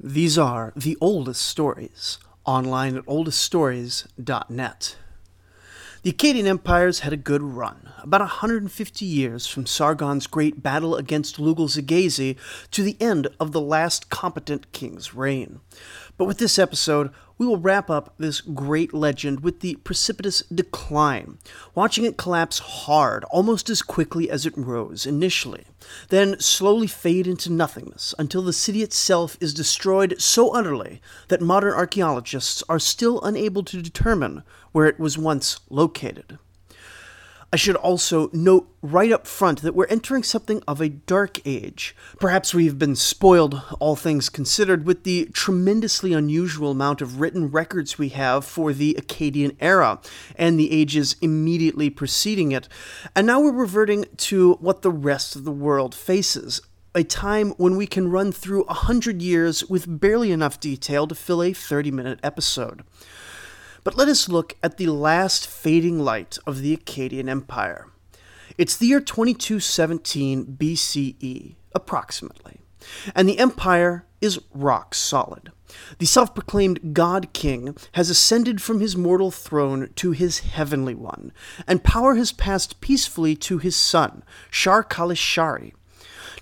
These are the oldest stories, online at oldeststories.net. The Akkadian empires had a good run, about 150 years from Sargon's great battle against Lugal-Zaggisi to the end of the last competent king's reign. But with this episode, we will wrap up this great legend with the precipitous decline, watching it collapse hard almost as quickly as it rose initially, then slowly fade into nothingness until the city itself is destroyed so utterly that modern archaeologists are still unable to determine where it was once located. I should also note right up front that we're entering something of a dark age. Perhaps we've been spoiled, all things considered, with the tremendously unusual amount of written records we have for the Akkadian era and the ages immediately preceding it. And now we're reverting to what the rest of the world faces. A time when we can run through a hundred years with barely enough detail to fill a 30 minute episode. But let us look at the last fading light of the Akkadian Empire. It's the year 2217 BCE, approximately, and the empire is rock solid. The self proclaimed God King has ascended from his mortal throne to his heavenly one, and power has passed peacefully to his son, Shar Kalishari,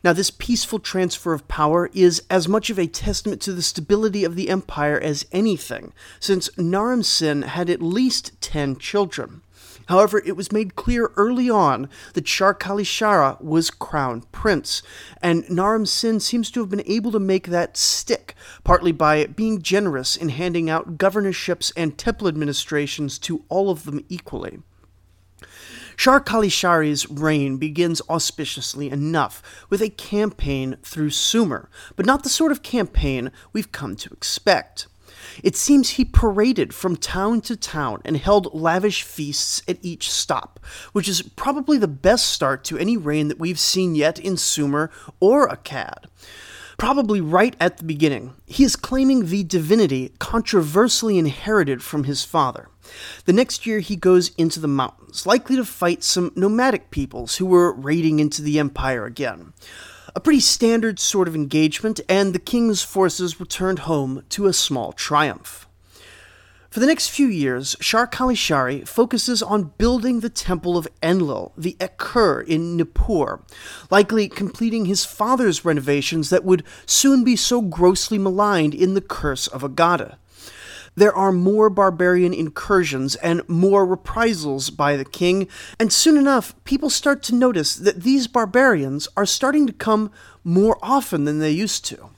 now, this peaceful transfer of power is as much of a testament to the stability of the empire as anything, since Naram Sin had at least ten children. However, it was made clear early on that Shar Kalishara was crown prince, and Naram Sin seems to have been able to make that stick, partly by being generous in handing out governorships and temple administrations to all of them equally. Shar Kalishari's reign begins auspiciously enough with a campaign through Sumer, but not the sort of campaign we've come to expect. It seems he paraded from town to town and held lavish feasts at each stop, which is probably the best start to any reign that we've seen yet in Sumer or Akkad. Probably right at the beginning, he is claiming the divinity controversially inherited from his father. The next year, he goes into the mountains, likely to fight some nomadic peoples who were raiding into the empire again. A pretty standard sort of engagement, and the king's forces returned home to a small triumph. For the next few years, Shar Kalishari focuses on building the temple of Enlil, the Ekur in Nippur, likely completing his father's renovations that would soon be so grossly maligned in the Curse of Agada there are more barbarian incursions and more reprisals by the king, and soon enough, people start to notice that these barbarians are starting to come more often than they used to.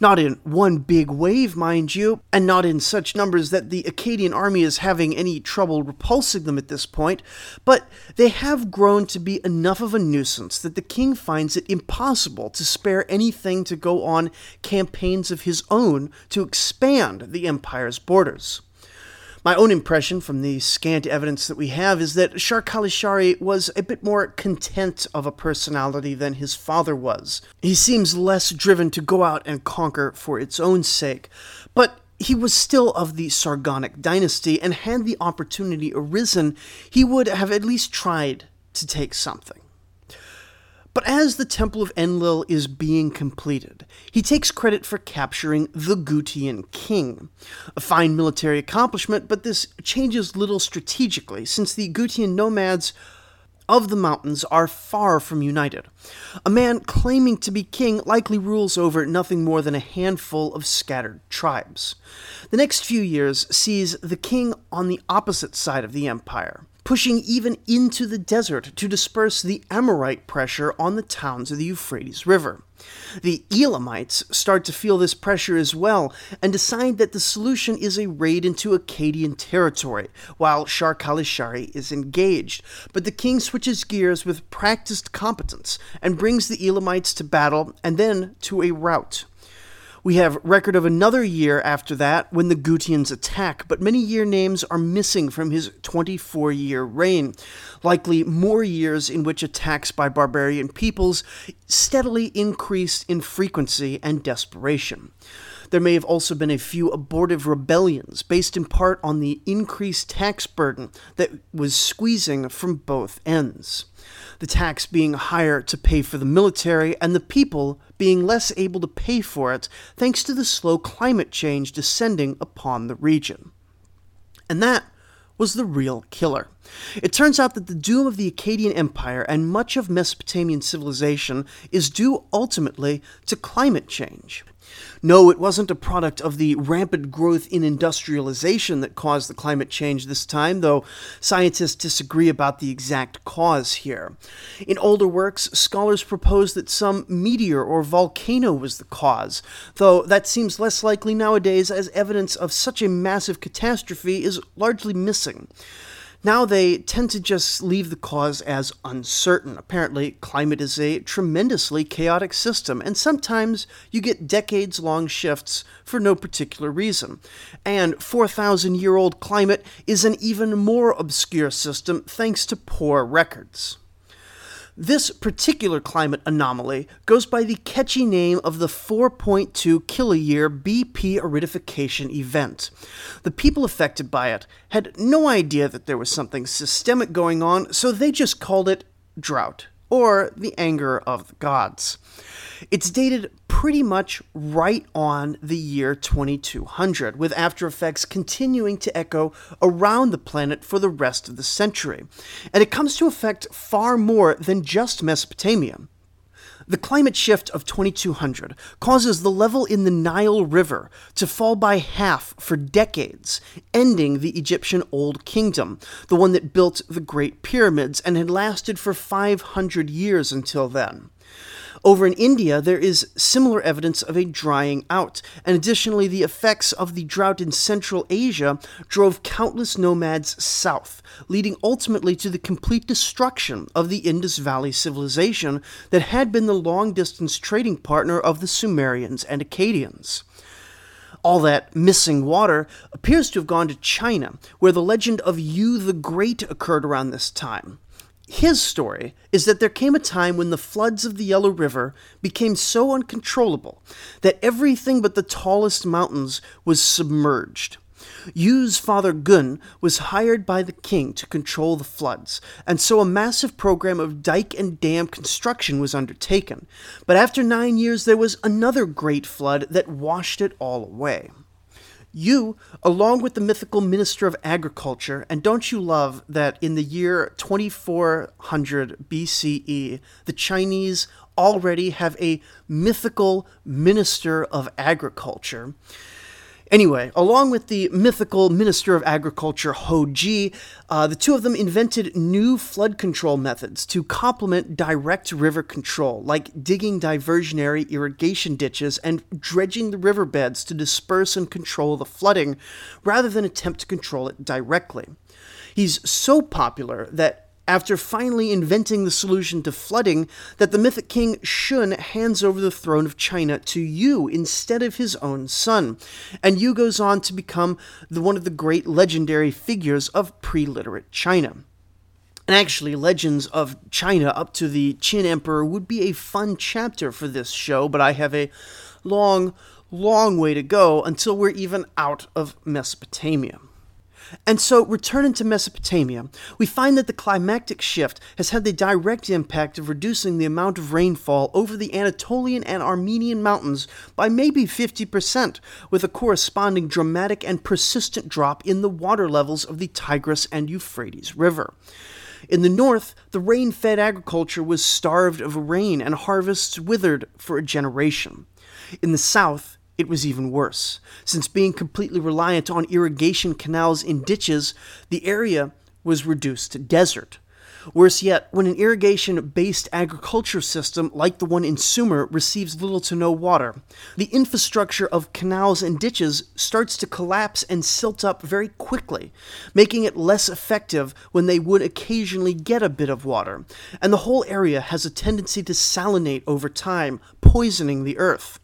Not in one big wave, mind you, and not in such numbers that the Akkadian army is having any trouble repulsing them at this point, but they have grown to be enough of a nuisance that the king finds it impossible to spare anything to go on campaigns of his own to expand the empire's borders. My own impression from the scant evidence that we have is that Shar Kalishari was a bit more content of a personality than his father was. He seems less driven to go out and conquer for its own sake, but he was still of the Sargonic dynasty, and had the opportunity arisen, he would have at least tried to take something. But as the Temple of Enlil is being completed, he takes credit for capturing the Gutian king. A fine military accomplishment, but this changes little strategically, since the Gutian nomads of the mountains are far from united. A man claiming to be king likely rules over nothing more than a handful of scattered tribes. The next few years sees the king on the opposite side of the empire pushing even into the desert to disperse the Amorite pressure on the towns of the Euphrates River. The Elamites start to feel this pressure as well and decide that the solution is a raid into Akkadian territory, while Shar Kalishari is engaged. But the king switches gears with practiced competence and brings the Elamites to battle and then to a rout. We have record of another year after that when the Gutians attack, but many year names are missing from his 24 year reign, likely more years in which attacks by barbarian peoples steadily increased in frequency and desperation. There may have also been a few abortive rebellions based in part on the increased tax burden that was squeezing from both ends. The tax being higher to pay for the military, and the people being less able to pay for it thanks to the slow climate change descending upon the region. And that was the real killer. It turns out that the doom of the Akkadian Empire and much of Mesopotamian civilization is due ultimately to climate change. No, it wasn't a product of the rampant growth in industrialization that caused the climate change this time, though scientists disagree about the exact cause here. In older works, scholars propose that some meteor or volcano was the cause, though that seems less likely nowadays as evidence of such a massive catastrophe is largely missing. Now they tend to just leave the cause as uncertain. Apparently, climate is a tremendously chaotic system, and sometimes you get decades long shifts for no particular reason. And 4,000 year old climate is an even more obscure system thanks to poor records. This particular climate anomaly goes by the catchy name of the 4.2 kiloyear BP aridification event. The people affected by it had no idea that there was something systemic going on, so they just called it drought or the anger of the gods. It's dated pretty much right on the year 2200, with after effects continuing to echo around the planet for the rest of the century. And it comes to affect far more than just Mesopotamia. The climate shift of 2200 causes the level in the Nile River to fall by half for decades, ending the Egyptian Old Kingdom, the one that built the Great Pyramids and had lasted for 500 years until then. Over in India, there is similar evidence of a drying out, and additionally, the effects of the drought in Central Asia drove countless nomads south, leading ultimately to the complete destruction of the Indus Valley civilization that had been the long distance trading partner of the Sumerians and Akkadians all that missing water appears to have gone to China, where the legend of Yu the Great occurred around this time. His story is that there came a time when the floods of the Yellow River became so uncontrollable that everything but the tallest mountains was submerged. Yu's father Gun was hired by the king to control the floods, and so a massive program of dike and dam construction was undertaken. But after nine years, there was another great flood that washed it all away. Yu, along with the mythical Minister of Agriculture, and don't you love that in the year 2400 BCE, the Chinese already have a mythical Minister of Agriculture? Anyway, along with the mythical Minister of Agriculture Hou Ji, uh, the two of them invented new flood control methods to complement direct river control, like digging diversionary irrigation ditches and dredging the riverbeds to disperse and control the flooding, rather than attempt to control it directly. He's so popular that after finally inventing the solution to flooding, that the mythic king Shun hands over the throne of China to Yu instead of his own son. And Yu goes on to become the, one of the great legendary figures of pre literate China. And actually, Legends of China up to the Qin Emperor would be a fun chapter for this show, but I have a long, long way to go until we're even out of Mesopotamia. And so, returning to Mesopotamia, we find that the climactic shift has had the direct impact of reducing the amount of rainfall over the Anatolian and Armenian mountains by maybe 50%, with a corresponding dramatic and persistent drop in the water levels of the Tigris and Euphrates River. In the north, the rain fed agriculture was starved of rain and harvests withered for a generation. In the south, it was even worse, since being completely reliant on irrigation canals in ditches, the area was reduced to desert. Worse yet, when an irrigation based agriculture system like the one in Sumer receives little to no water, the infrastructure of canals and ditches starts to collapse and silt up very quickly, making it less effective when they would occasionally get a bit of water, and the whole area has a tendency to salinate over time, poisoning the earth.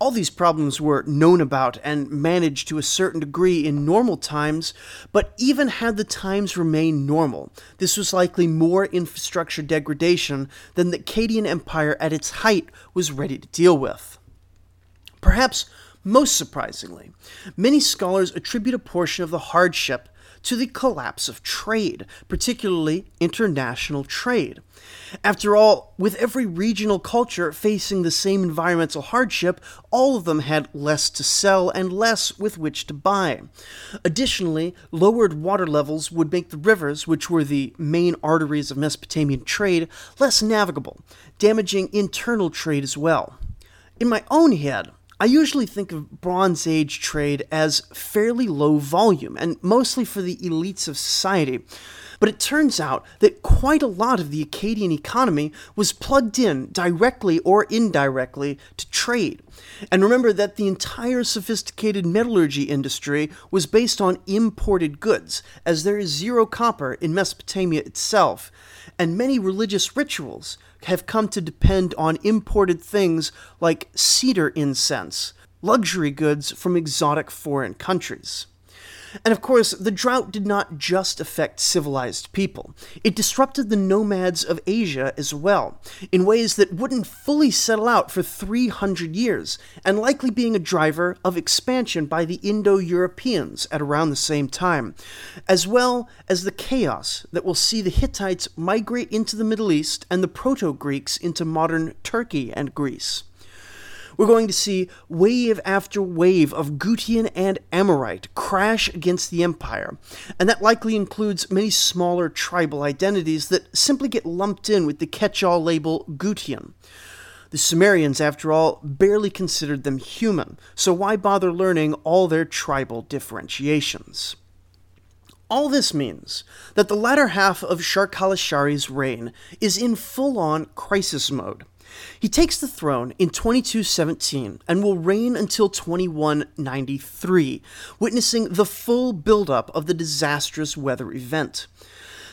All these problems were known about and managed to a certain degree in normal times, but even had the times remained normal, this was likely more infrastructure degradation than the Akkadian Empire at its height was ready to deal with. Perhaps Most surprisingly, many scholars attribute a portion of the hardship to the collapse of trade, particularly international trade. After all, with every regional culture facing the same environmental hardship, all of them had less to sell and less with which to buy. Additionally, lowered water levels would make the rivers, which were the main arteries of Mesopotamian trade, less navigable, damaging internal trade as well. In my own head, I usually think of Bronze Age trade as fairly low volume and mostly for the elites of society. But it turns out that quite a lot of the Akkadian economy was plugged in directly or indirectly to trade. And remember that the entire sophisticated metallurgy industry was based on imported goods, as there is zero copper in Mesopotamia itself, and many religious rituals have come to depend on imported things like cedar incense, luxury goods from exotic foreign countries. And of course, the drought did not just affect civilized people. It disrupted the nomads of Asia as well, in ways that wouldn't fully settle out for 300 years, and likely being a driver of expansion by the Indo Europeans at around the same time, as well as the chaos that will see the Hittites migrate into the Middle East and the Proto Greeks into modern Turkey and Greece. We're going to see wave after wave of Gutian and Amorite crash against the empire, and that likely includes many smaller tribal identities that simply get lumped in with the catch all label Gutian. The Sumerians, after all, barely considered them human, so why bother learning all their tribal differentiations? All this means that the latter half of Sharkalashari's reign is in full on crisis mode. He takes the throne in 2217 and will reign until 2193, witnessing the full buildup of the disastrous weather event.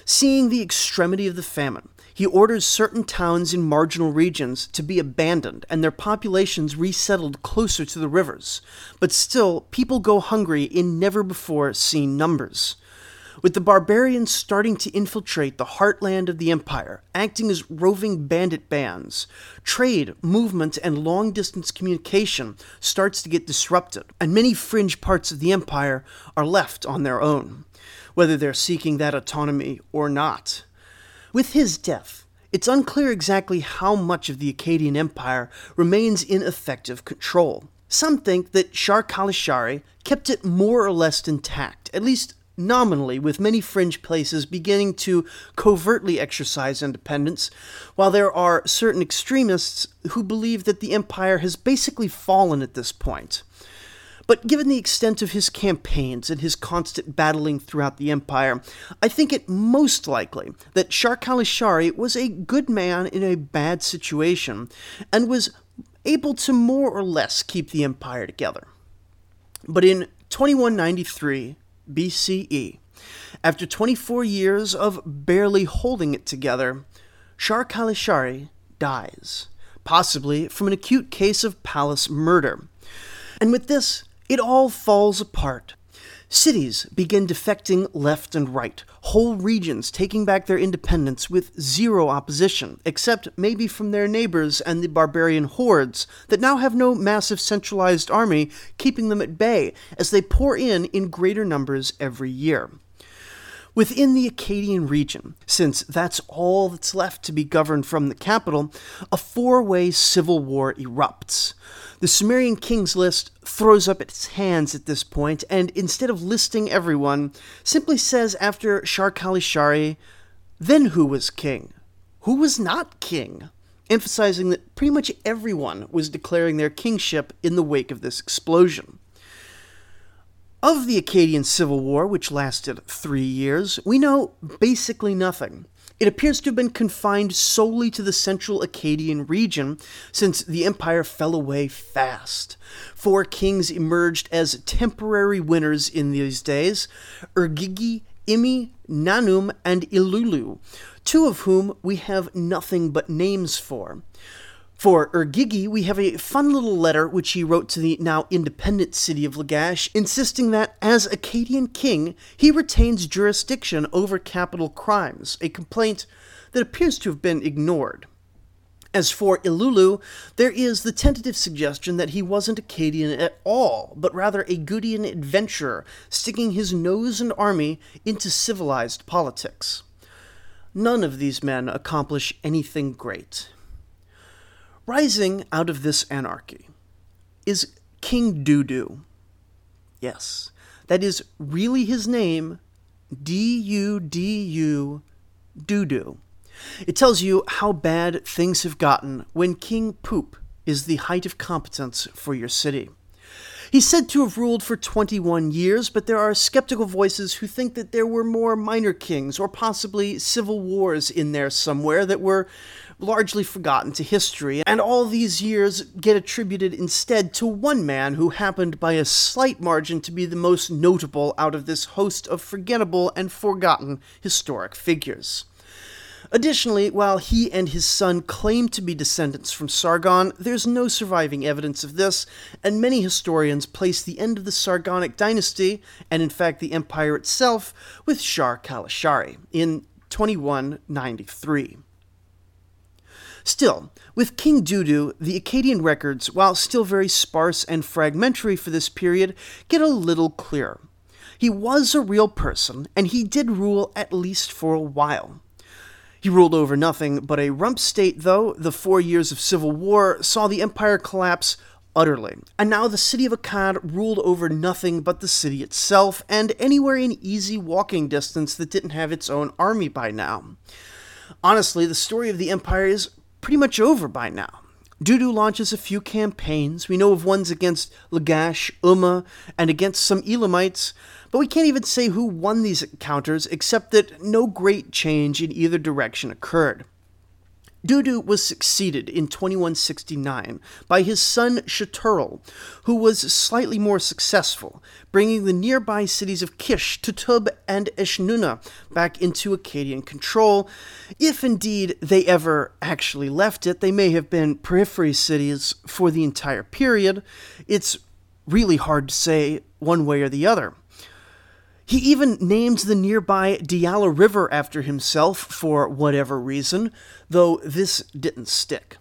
Seeing the extremity of the famine, he orders certain towns in marginal regions to be abandoned and their populations resettled closer to the rivers. But still, people go hungry in never before seen numbers with the barbarians starting to infiltrate the heartland of the empire, acting as roving bandit bands. Trade, movement, and long distance communication starts to get disrupted, and many fringe parts of the empire are left on their own, whether they're seeking that autonomy or not. With his death, it's unclear exactly how much of the Akkadian Empire remains in effective control. Some think that Shar Kalashari kept it more or less intact, at least nominally, with many fringe places beginning to covertly exercise independence, while there are certain extremists who believe that the empire has basically fallen at this point. But given the extent of his campaigns and his constant battling throughout the empire, I think it most likely that Sharkalishari was a good man in a bad situation and was able to more or less keep the empire together. But in 2193, BCE. After 24 years of barely holding it together, Shar Kalishari dies, possibly from an acute case of palace murder. And with this, it all falls apart. Cities begin defecting left and right, whole regions taking back their independence with zero opposition, except maybe from their neighbors and the barbarian hordes that now have no massive centralized army keeping them at bay as they pour in in greater numbers every year. Within the Akkadian region, since that's all that's left to be governed from the capital, a four way civil war erupts. The Sumerian kings list throws up its hands at this point, and instead of listing everyone, simply says after Sharkalishari, then who was king? Who was not king? Emphasizing that pretty much everyone was declaring their kingship in the wake of this explosion. Of the Akkadian Civil War, which lasted three years, we know basically nothing. It appears to have been confined solely to the central Akkadian region, since the empire fell away fast. Four kings emerged as temporary winners in these days Urgigi, Imi, Nanum, and Ilulu, two of whom we have nothing but names for. For Urgigi, we have a fun little letter which he wrote to the now independent city of Lagash, insisting that, as Akkadian king, he retains jurisdiction over capital crimes, a complaint that appears to have been ignored. As for Ilulu, there is the tentative suggestion that he wasn't Akkadian at all, but rather a Gutian adventurer sticking his nose and army into civilized politics. None of these men accomplish anything great. Rising out of this anarchy is King Dudu. Yes, that is really his name D U D U Dudu. It tells you how bad things have gotten when King Poop is the height of competence for your city. He's said to have ruled for 21 years, but there are skeptical voices who think that there were more minor kings or possibly civil wars in there somewhere that were largely forgotten to history, and all these years get attributed instead to one man who happened by a slight margin to be the most notable out of this host of forgettable and forgotten historic figures. Additionally, while he and his son claim to be descendants from Sargon, there's no surviving evidence of this, and many historians place the end of the Sargonic dynasty, and in fact the empire itself, with Shar Kalashari in 2193. Still, with King Dudu, the Akkadian records, while still very sparse and fragmentary for this period, get a little clearer. He was a real person, and he did rule at least for a while. He ruled over nothing but a rump state, though. The four years of civil war saw the empire collapse utterly. And now the city of Akkad ruled over nothing but the city itself and anywhere in easy walking distance that didn't have its own army by now. Honestly, the story of the empire is pretty much over by now. Dudu launches a few campaigns. We know of ones against Lagash, Umma, and against some Elamites, but we can't even say who won these encounters except that no great change in either direction occurred. Dudu was succeeded in 2169 by his son Sheturel, who was slightly more successful, bringing the nearby cities of Kish, Tutub, and Eshnunna back into Akkadian control. If indeed they ever actually left it, they may have been periphery cities for the entire period. It's really hard to say one way or the other. He even named the nearby Diyala River after himself for whatever reason, though this didn't stick.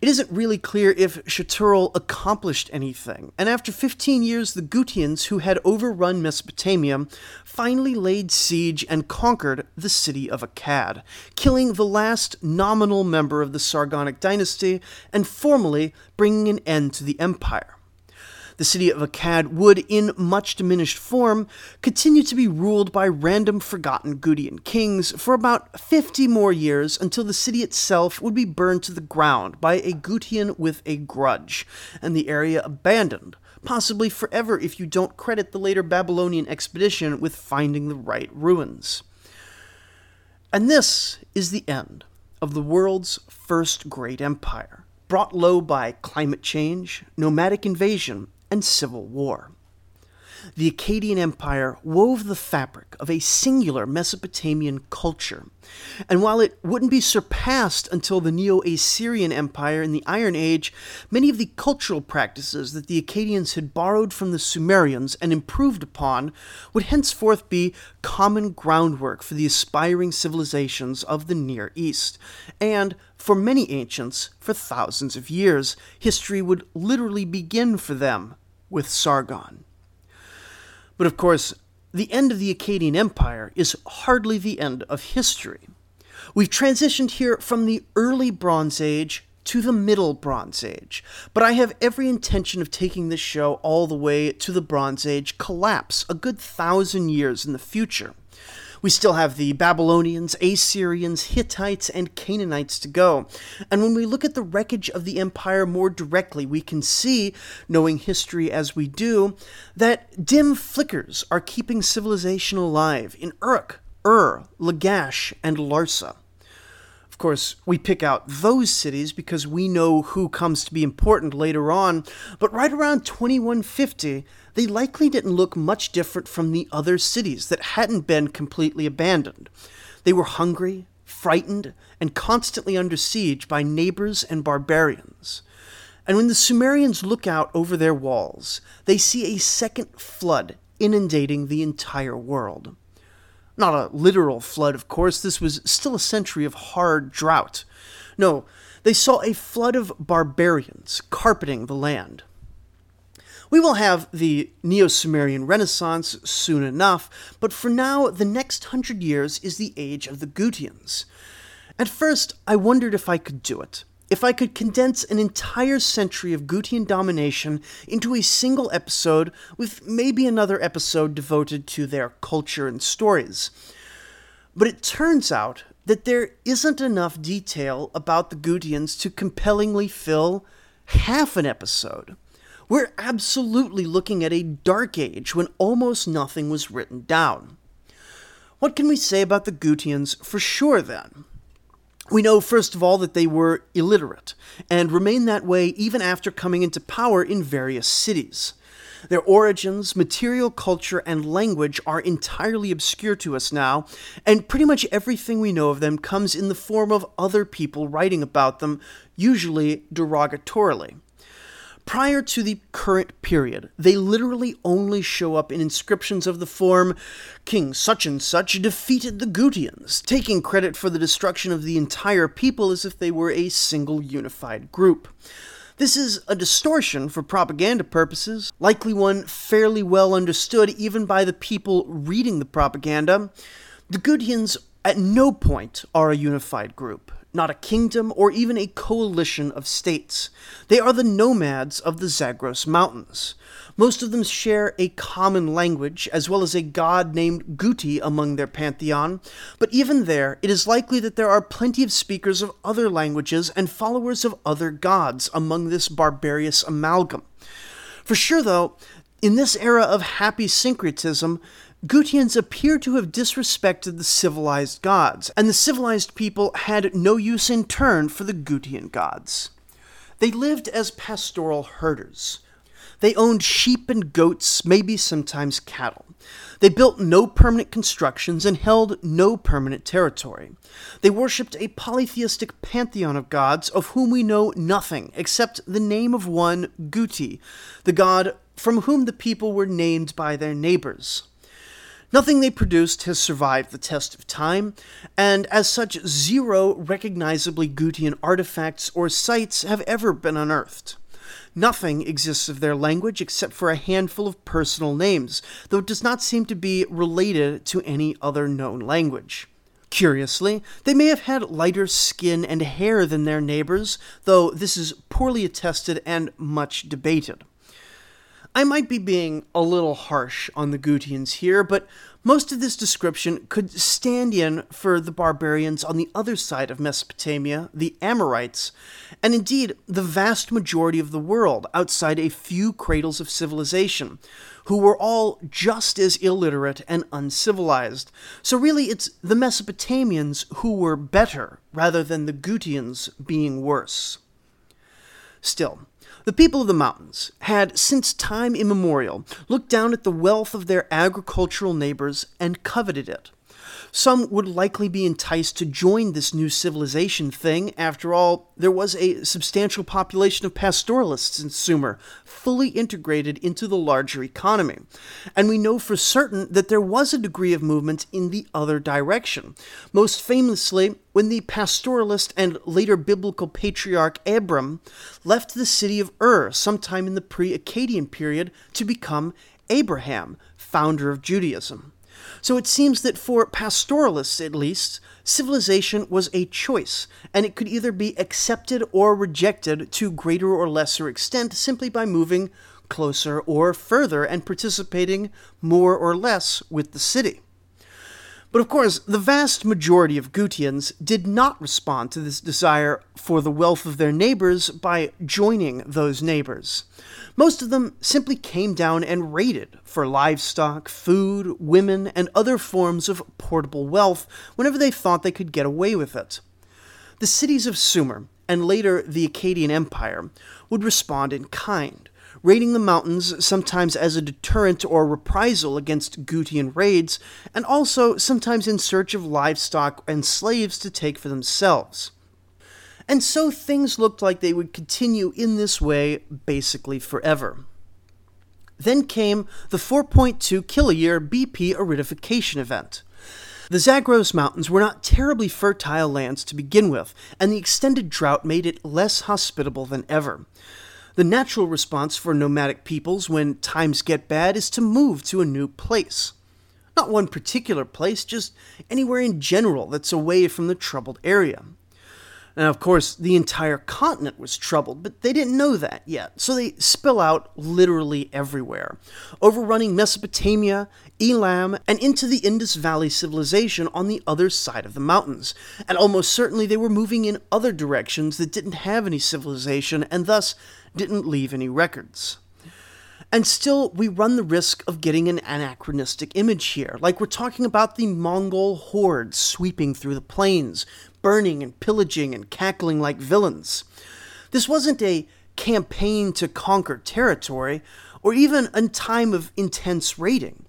It isn't really clear if Sheturel accomplished anything, and after 15 years, the Gutians, who had overrun Mesopotamia, finally laid siege and conquered the city of Akkad, killing the last nominal member of the Sargonic dynasty and formally bringing an end to the empire the city of Akkad would, in much diminished form, continue to be ruled by random forgotten Gutian kings for about 50 more years until the city itself would be burned to the ground by a Gutian with a grudge, and the area abandoned, possibly forever if you don't credit the later Babylonian expedition with finding the right ruins. And this is the end of the world's first great empire, brought low by climate change, nomadic invasion, and civil war. The Akkadian Empire wove the fabric of a singular Mesopotamian culture, and while it wouldn't be surpassed until the Neo Assyrian Empire in the Iron Age, many of the cultural practices that the Akkadians had borrowed from the Sumerians and improved upon would henceforth be common groundwork for the aspiring civilizations of the Near East, and for many ancients, for thousands of years, history would literally begin for them with Sargon. But of course, the end of the Akkadian Empire is hardly the end of history. We've transitioned here from the early Bronze Age to the Middle Bronze Age, but I have every intention of taking this show all the way to the Bronze Age collapse, a good thousand years in the future. We still have the Babylonians, Assyrians, Hittites, and Canaanites to go. And when we look at the wreckage of the empire more directly, we can see, knowing history as we do, that dim flickers are keeping civilization alive in Uruk, Ur, Lagash, and Larsa. Of course, we pick out those cities because we know who comes to be important later on, but right around 2150, they likely didn't look much different from the other cities that hadn't been completely abandoned. They were hungry, frightened, and constantly under siege by neighbors and barbarians. And when the Sumerians look out over their walls, they see a second flood inundating the entire world. Not a literal flood, of course, this was still a century of hard drought. No, they saw a flood of barbarians carpeting the land. We will have the Neo Sumerian Renaissance soon enough, but for now, the next hundred years is the age of the Gutians. At first, I wondered if I could do it. If I could condense an entire century of Gutian domination into a single episode, with maybe another episode devoted to their culture and stories. But it turns out that there isn't enough detail about the Gutians to compellingly fill half an episode. We're absolutely looking at a dark age when almost nothing was written down. What can we say about the Gutians for sure then? We know, first of all, that they were illiterate and remained that way even after coming into power in various cities. Their origins, material culture, and language are entirely obscure to us now, and pretty much everything we know of them comes in the form of other people writing about them, usually derogatorily. Prior to the current period, they literally only show up in inscriptions of the form King such and such defeated the Gutians, taking credit for the destruction of the entire people as if they were a single unified group. This is a distortion for propaganda purposes, likely one fairly well understood even by the people reading the propaganda. The Gutians at no point are a unified group not a kingdom or even a coalition of states. They are the nomads of the Zagros Mountains. Most of them share a common language, as well as a god named Guti among their pantheon, but even there, it is likely that there are plenty of speakers of other languages and followers of other gods among this barbarous amalgam. For sure, though, in this era of happy syncretism, Gutians appear to have disrespected the civilized gods, and the civilized people had no use in turn for the Gutian gods. They lived as pastoral herders. They owned sheep and goats, maybe sometimes cattle. They built no permanent constructions and held no permanent territory. They worshipped a polytheistic pantheon of gods of whom we know nothing except the name of one, Guti, the god from whom the people were named by their neighbors. Nothing they produced has survived the test of time, and as such, zero recognizably Gutian artifacts or sites have ever been unearthed. Nothing exists of their language except for a handful of personal names, though it does not seem to be related to any other known language. Curiously, they may have had lighter skin and hair than their neighbors, though this is poorly attested and much debated. I might be being a little harsh on the Gutians here, but most of this description could stand in for the barbarians on the other side of Mesopotamia, the Amorites, and indeed the vast majority of the world outside a few cradles of civilization, who were all just as illiterate and uncivilized. So, really, it's the Mesopotamians who were better rather than the Gutians being worse. Still, the people of the mountains had, since time immemorial, looked down at the wealth of their agricultural neighbors and coveted it. Some would likely be enticed to join this new civilization thing. After all, there was a substantial population of pastoralists in Sumer, fully integrated into the larger economy. And we know for certain that there was a degree of movement in the other direction. Most famously, when the pastoralist and later biblical patriarch Abram left the city of Ur sometime in the pre Akkadian period to become Abraham, founder of Judaism. So it seems that for pastoralists, at least, civilization was a choice, and it could either be accepted or rejected to greater or lesser extent simply by moving closer or further and participating more or less with the city. But of course, the vast majority of Gutians did not respond to this desire for the wealth of their neighbors by joining those neighbors. Most of them simply came down and raided for livestock, food, women, and other forms of portable wealth whenever they thought they could get away with it. The cities of Sumer, and later the Akkadian Empire, would respond in kind raiding the mountains sometimes as a deterrent or reprisal against Gutian raids, and also sometimes in search of livestock and slaves to take for themselves. And so things looked like they would continue in this way basically forever. Then came the 4.2 kiloyear BP aridification event. The Zagros Mountains were not terribly fertile lands to begin with, and the extended drought made it less hospitable than ever. The natural response for nomadic peoples when times get bad is to move to a new place. Not one particular place, just anywhere in general that's away from the troubled area. Now, of course, the entire continent was troubled, but they didn't know that yet, so they spill out literally everywhere, overrunning Mesopotamia, Elam, and into the Indus Valley civilization on the other side of the mountains. And almost certainly they were moving in other directions that didn't have any civilization and thus didn't leave any records. And still, we run the risk of getting an anachronistic image here, like we're talking about the Mongol hordes sweeping through the plains, burning and pillaging and cackling like villains. This wasn't a campaign to conquer territory, or even a time of intense raiding.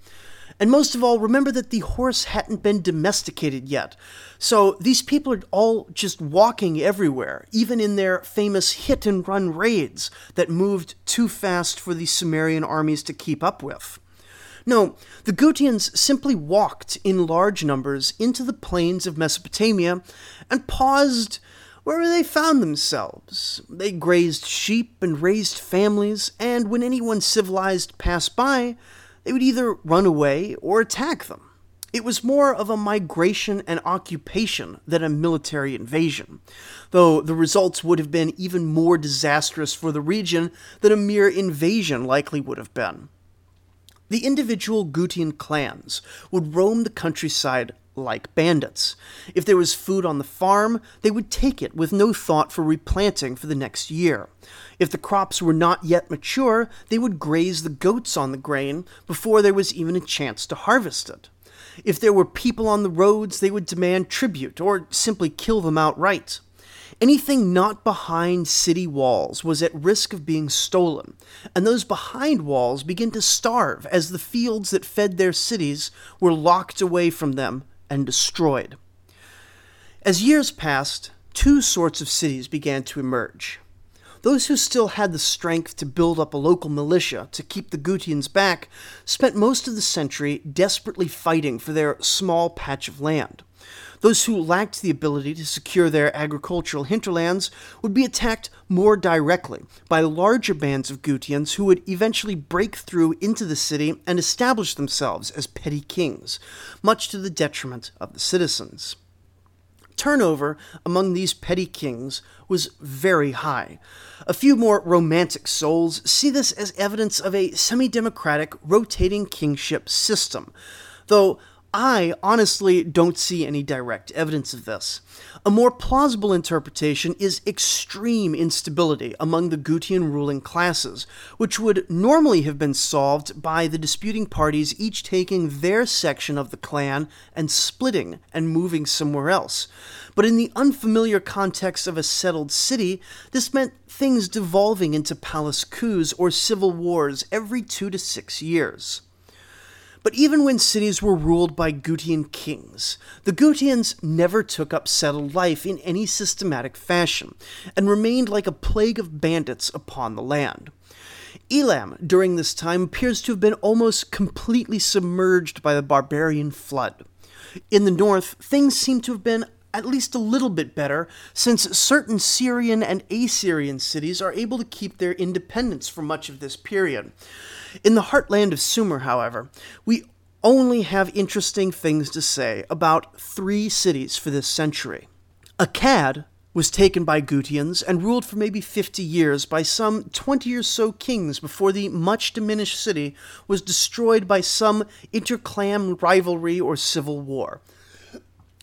And most of all, remember that the horse hadn't been domesticated yet. So these people are all just walking everywhere, even in their famous hit and run raids that moved too fast for the Sumerian armies to keep up with. No, the Gutians simply walked in large numbers into the plains of Mesopotamia and paused wherever they found themselves. They grazed sheep and raised families, and when anyone civilized passed by, they would either run away or attack them. It was more of a migration and occupation than a military invasion, though the results would have been even more disastrous for the region than a mere invasion likely would have been. The individual Gutian clans would roam the countryside like bandits. If there was food on the farm, they would take it with no thought for replanting for the next year. If the crops were not yet mature, they would graze the goats on the grain before there was even a chance to harvest it. If there were people on the roads, they would demand tribute or simply kill them outright. Anything not behind city walls was at risk of being stolen, and those behind walls began to starve as the fields that fed their cities were locked away from them and destroyed. As years passed, two sorts of cities began to emerge. Those who still had the strength to build up a local militia to keep the Gutians back spent most of the century desperately fighting for their small patch of land. Those who lacked the ability to secure their agricultural hinterlands would be attacked more directly by larger bands of Gutians who would eventually break through into the city and establish themselves as petty kings, much to the detriment of the citizens. Turnover among these petty kings was very high. A few more romantic souls see this as evidence of a semi democratic rotating kingship system, though I honestly don't see any direct evidence of this. A more plausible interpretation is extreme instability among the Gutian ruling classes, which would normally have been solved by the disputing parties each taking their section of the clan and splitting and moving somewhere else. But in the unfamiliar context of a settled city, this meant things devolving into palace coups or civil wars every two to six years. But even when cities were ruled by Gutian kings, the Gutians never took up settled life in any systematic fashion, and remained like a plague of bandits upon the land. Elam, during this time, appears to have been almost completely submerged by the barbarian flood. In the north, things seem to have been at least a little bit better, since certain Syrian and Assyrian cities are able to keep their independence for much of this period. In the heartland of Sumer, however, we only have interesting things to say about three cities for this century. Akkad was taken by Gutians and ruled for maybe 50 years by some 20 or so kings before the much diminished city was destroyed by some interclan rivalry or civil war.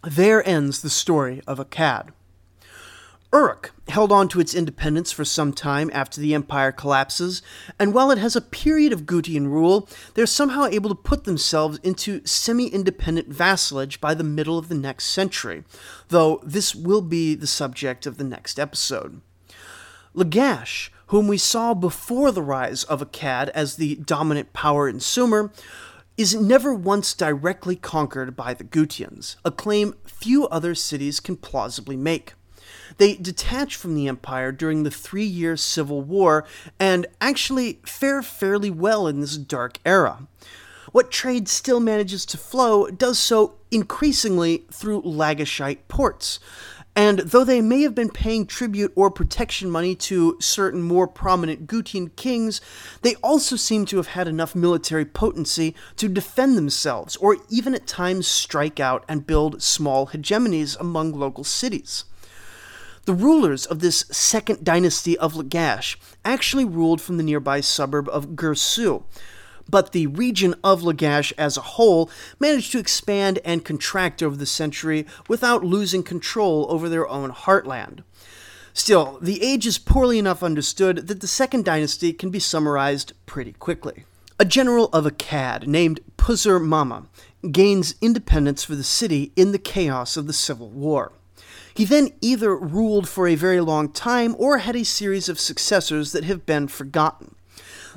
There ends the story of Akkad. Uruk held on to its independence for some time after the empire collapses, and while it has a period of Gutian rule, they're somehow able to put themselves into semi independent vassalage by the middle of the next century, though this will be the subject of the next episode. Lagash, whom we saw before the rise of Akkad as the dominant power in Sumer, is never once directly conquered by the Gutians, a claim few other cities can plausibly make. They detach from the empire during the three year civil war and actually fare fairly well in this dark era. what trade still manages to flow does so increasingly through Lagashite ports. And though they may have been paying tribute or protection money to certain more prominent Gutian kings, they also seem to have had enough military potency to defend themselves, or even at times strike out and build small hegemonies among local cities. The rulers of this second dynasty of Lagash actually ruled from the nearby suburb of Girsu, but the region of Lagash as a whole managed to expand and contract over the century without losing control over their own heartland. Still, the age is poorly enough understood that the Second Dynasty can be summarized pretty quickly. A general of Akkad named Puzur Mama gains independence for the city in the chaos of the Civil War. He then either ruled for a very long time or had a series of successors that have been forgotten.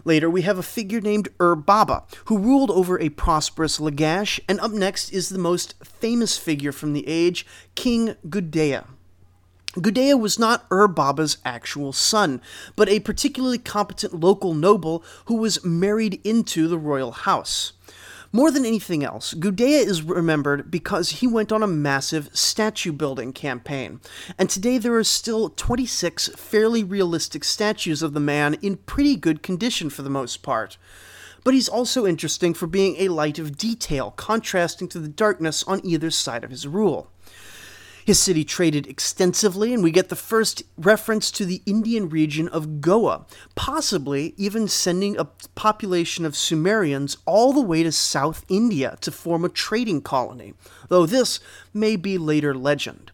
Later, we have a figure named Ur Baba, who ruled over a prosperous Lagash, and up next is the most famous figure from the age, King Gudea. Gudea was not Ur Baba's actual son, but a particularly competent local noble who was married into the royal house. More than anything else, Gudea is remembered because he went on a massive statue building campaign, and today there are still 26 fairly realistic statues of the man in pretty good condition for the most part. But he's also interesting for being a light of detail, contrasting to the darkness on either side of his rule. His city traded extensively, and we get the first reference to the Indian region of Goa, possibly even sending a population of Sumerians all the way to South India to form a trading colony, though this may be later legend.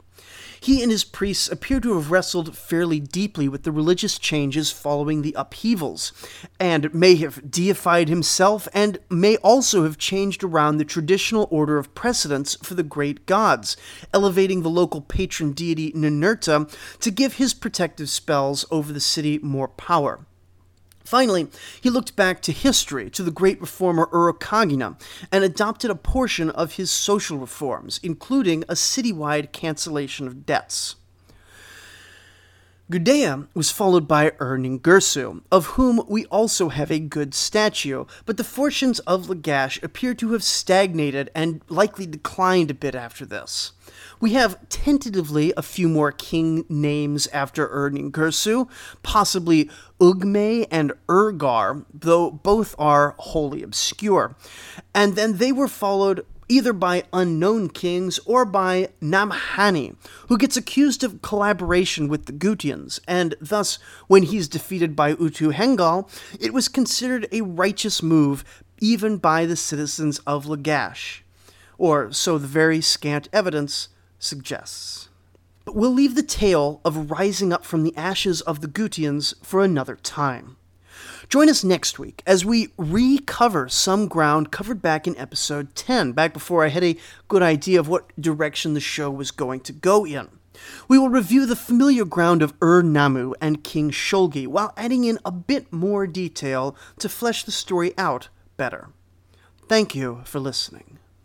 He and his priests appear to have wrestled fairly deeply with the religious changes following the upheavals, and may have deified himself and may also have changed around the traditional order of precedence for the great gods, elevating the local patron deity Ninurta to give his protective spells over the city more power. Finally, he looked back to history, to the great reformer Urukagina, and adopted a portion of his social reforms, including a citywide cancellation of debts. Gudea was followed by Ur-Ningirsu, of whom we also have a good statue, but the fortunes of Lagash appear to have stagnated and likely declined a bit after this. We have tentatively a few more king names after Ur-Ningirsu, possibly Ugme and Urgar, though both are wholly obscure. And then they were followed either by unknown kings or by Namhani, who gets accused of collaboration with the Gutians, and thus, when he's defeated by Utu Hengal, it was considered a righteous move even by the citizens of Lagash. Or so the very scant evidence suggests. But we'll leave the tale of rising up from the ashes of the Gutians for another time. Join us next week as we recover some ground covered back in episode 10, back before I had a good idea of what direction the show was going to go in. We will review the familiar ground of Ur Nammu and King Shulgi while adding in a bit more detail to flesh the story out better. Thank you for listening.